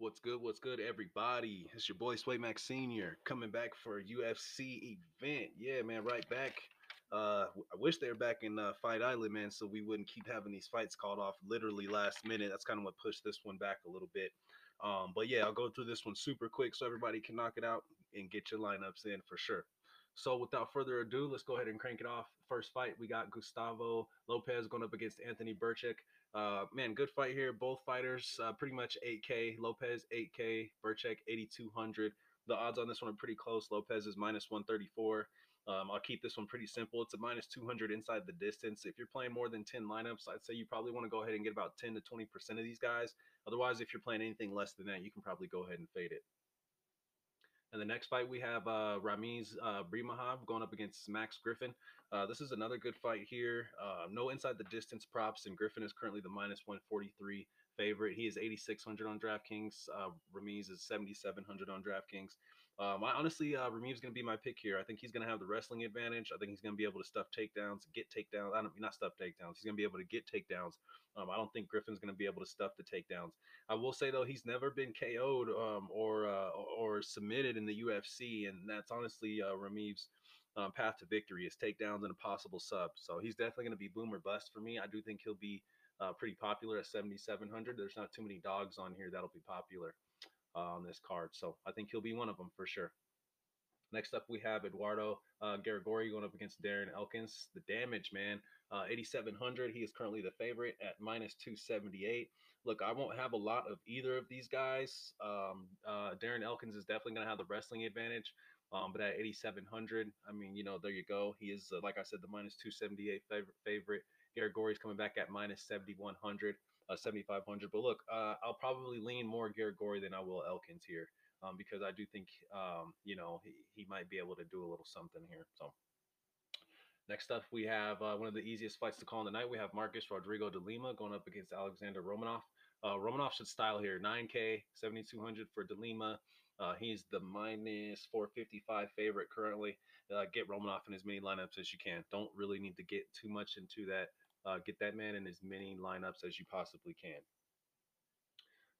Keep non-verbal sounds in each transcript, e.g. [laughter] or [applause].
What's good? What's good, everybody? It's your boy Sway Max Senior coming back for a UFC event. Yeah, man, right back. Uh, I wish they were back in uh, Fight Island, man, so we wouldn't keep having these fights called off literally last minute. That's kind of what pushed this one back a little bit. Um, but yeah, I'll go through this one super quick so everybody can knock it out and get your lineups in for sure. So without further ado, let's go ahead and crank it off. First fight, we got Gustavo Lopez going up against Anthony Birchak. Uh, man, good fight here. Both fighters uh, pretty much 8K. Lopez 8K, Birchak 8,200. The odds on this one are pretty close. Lopez is minus 134. Um, I'll keep this one pretty simple. It's a minus 200 inside the distance. If you're playing more than 10 lineups, I'd say you probably want to go ahead and get about 10 to 20% of these guys. Otherwise, if you're playing anything less than that, you can probably go ahead and fade it. And the next fight we have uh, Ramiz uh, Brihmajov going up against Max Griffin. Uh, this is another good fight here. Uh, no inside the distance props, and Griffin is currently the minus 143 favorite. He is 8,600 on DraftKings. Uh, Ramiz is 7,700 on DraftKings. Um, I honestly, uh, Ramiz is going to be my pick here. I think he's going to have the wrestling advantage. I think he's going to be able to stuff takedowns, get takedowns. I don't mean not stuff takedowns. He's going to be able to get takedowns. Um, I don't think Griffin's going to be able to stuff the takedowns. I will say though, he's never been KO'd um, or uh, or submitted in the UFC, and that's honestly uh, Ramiz' um, path to victory is takedowns and a possible sub. So he's definitely going to be boom or bust for me. I do think he'll be uh, pretty popular at 7,700. There's not too many dogs on here that'll be popular uh, on this card. So I think he'll be one of them for sure. Next up, we have Eduardo uh, Garagorri going up against Darren Elkins. The damage, man, uh, 8,700. He is currently the favorite at minus 278. Look, I won't have a lot of either of these guys. Um, uh, Darren Elkins is definitely going to have the wrestling advantage. Um, but at 8,700, I mean, you know, there you go. He is, uh, like I said, the minus 278 favorite. favorite. Is coming back at minus 7,100, uh, 7,500. But look, uh, I'll probably lean more Garagorri than I will Elkins here um, because I do think, um, you know, he, he might be able to do a little something here. So next up, we have uh, one of the easiest fights to call in the night. We have Marcos Rodrigo de Lima going up against Alexander Romanov. Uh, Romanov should style here 9K, 7,200 for de Lima. Uh, he's the minus 455 favorite currently. Uh, get Romanov in as many lineups as you can. Don't really need to get too much into that. Uh, get that man in as many lineups as you possibly can.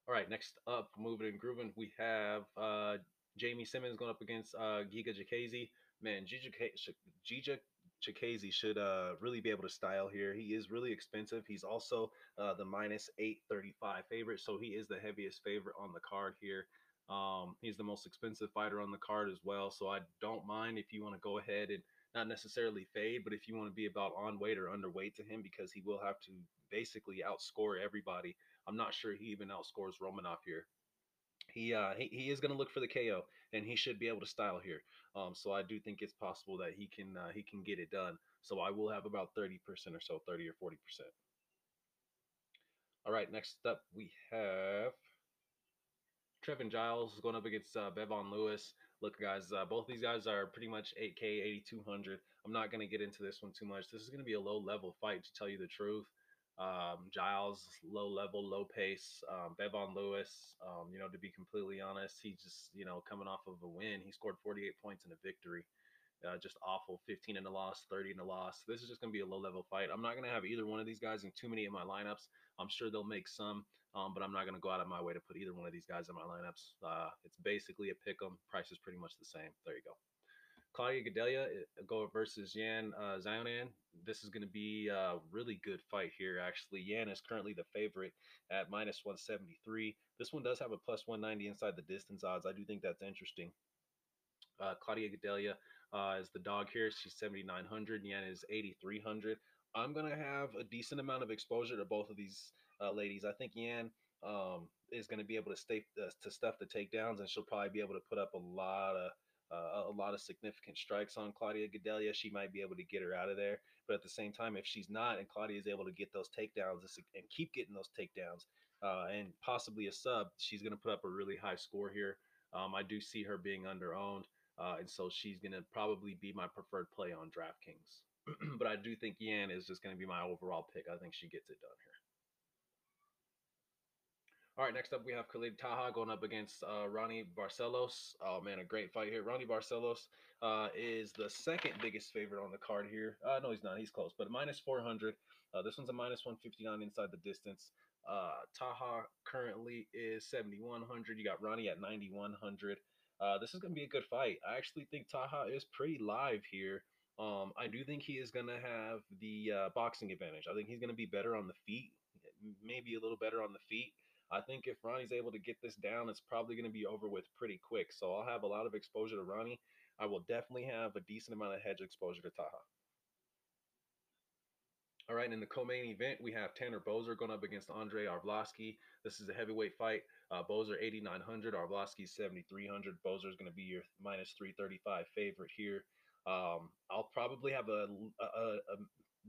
All right, next up, moving and grooving, we have uh, Jamey Simmons going up against uh, Giga Chikadze. Man, Giga Chikadze should uh, really be able to style here. He is really expensive. He's also uh, the minus 835 favorite, so he is the heaviest favorite on the card here. Um, he's the most expensive fighter on the card as well, so I don't mind if you want to go ahead and not necessarily fade, but if you want to be about on weight or underweight to him, because he will have to basically outscore everybody I'm not sure he even outscores Romanov here. He uh he, he is going to look for the KO and he should be able to style here. Um so I do think it's possible that he can uh, he can get it done. So I will have about 30% or so, 30 or 40%. All right, next up we have Trevin Giles is going up against uh, Bevon Lewis. Look, guys, uh, both these guys are pretty much 8K, 8,200. I'm not going to get into this one too much. This is going to be a low level fight, to tell you the truth. Um, Giles, low level, low pace. Um, Bevon Lewis, um, you know, to be completely honest, he's just, you know, coming off of a win. He scored 48 points in a victory. Uh, just awful. 15 in the loss, 30 in the loss. This is just going to be a low level fight. I'm not going to have either one of these guys in too many of my lineups. I'm sure they'll make some, um, but I'm not going to go out of my way to put either one of these guys in my lineups. Uh, it's basically a pick 'em. Price is pretty much the same. There you go. Claudia Gadelha uh, go versus Yan uh, Xiaonan. This is going to be a really good fight here, actually. Yan is currently the favorite at minus 173. This one does have a plus 190 inside the distance odds. I do think that's interesting. Uh, Claudia Gadelha uh, is the dog here. She's 7,900. Yan is 8,300. I'm going to have a decent amount of exposure to both of these uh, ladies. I think Yan um, is going to be able to stay uh, to stuff the takedowns, and she'll probably be able to put up a lot of uh, a lot of significant strikes on Claudia Gadelha, she might be able to get her out of there. But at the same time, if she's not and Claudia is able to get those takedowns and keep getting those takedowns uh, and possibly a sub, she's going to put up a really high score here. Um, I do see her being under owned. Uh, and so she's going to probably be my preferred play on DraftKings. [clears throat] but I do think Yan is just going to be my overall pick. I think she gets it done here. All right, next up we have Khalid Taha going up against uh, Ronnie Barcelos. Oh man, a great fight here. Ronnie Barcelos uh, is the second biggest favorite on the card here. Uh, no, he's not. He's close, but minus 400. Uh, this one's a minus 159 inside the distance. Uh, Taha currently is 7,100. You got Ronnie at 9,100. Uh, this is going to be a good fight. I actually think Taha is pretty live here. Um, I do think he is going to have the uh, boxing advantage. I think he's going to be better on the feet, maybe a little better on the feet. I think if Ronnie's able to get this down, it's probably going to be over with pretty quick. So I'll have a lot of exposure to Ronnie. I will definitely have a decent amount of hedge exposure to Taha. All right, in the co-main event, we have Tanner Boser going up against Andrei Arlovski. This is a heavyweight fight. Uh, Boser 8,900, Arlovski 7,300. Boser is going to be your minus 335 favorite here. Um, I'll probably have a, a, a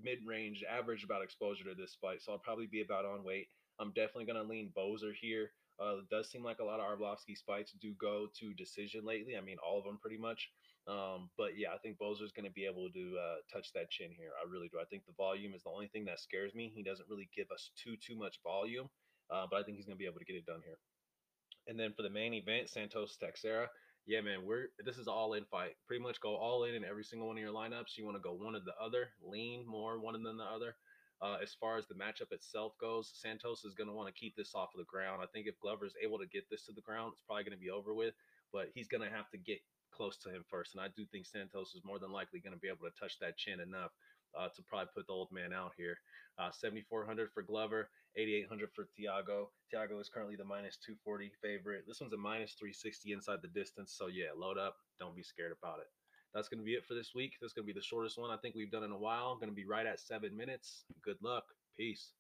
mid-range average about exposure to this fight, so I'll probably be about on weight. I'm definitely going to lean Boser here. Uh, it does seem like a lot of Arlovski's fights do go to decision lately. I mean, all of them pretty much. Um, but yeah, I think Boser's going to be able to uh, touch that chin here. I really do. I think the volume is the only thing that scares me. He doesn't really give us too too much volume, uh, but I think he's going to be able to get it done here. And then for the main event, Santos Teixeira. Yeah, man, we're this is all in fight. Pretty much go all in in every single one of your lineups. You want to go one or the other, lean more one than the other. Uh, as far as the matchup itself goes, Santos is going to want to keep this off of the ground. I think if Glover is able to get this to the ground, it's probably going to be over with. But he's going to have to get close to him first, and I do think Santos is more than likely going to be able to touch that chin enough uh, to probably put the old man out here. Uh, 7,400 for Glover, 8,800 for Thiago. Thiago is currently the minus 240 favorite. This one's a minus 360 inside the distance. So yeah, load up. Don't be scared about it that's going to be it for this week. That's going to be the shortest one I think we've done in a while. Going to be right at seven minutes. Good luck. Peace.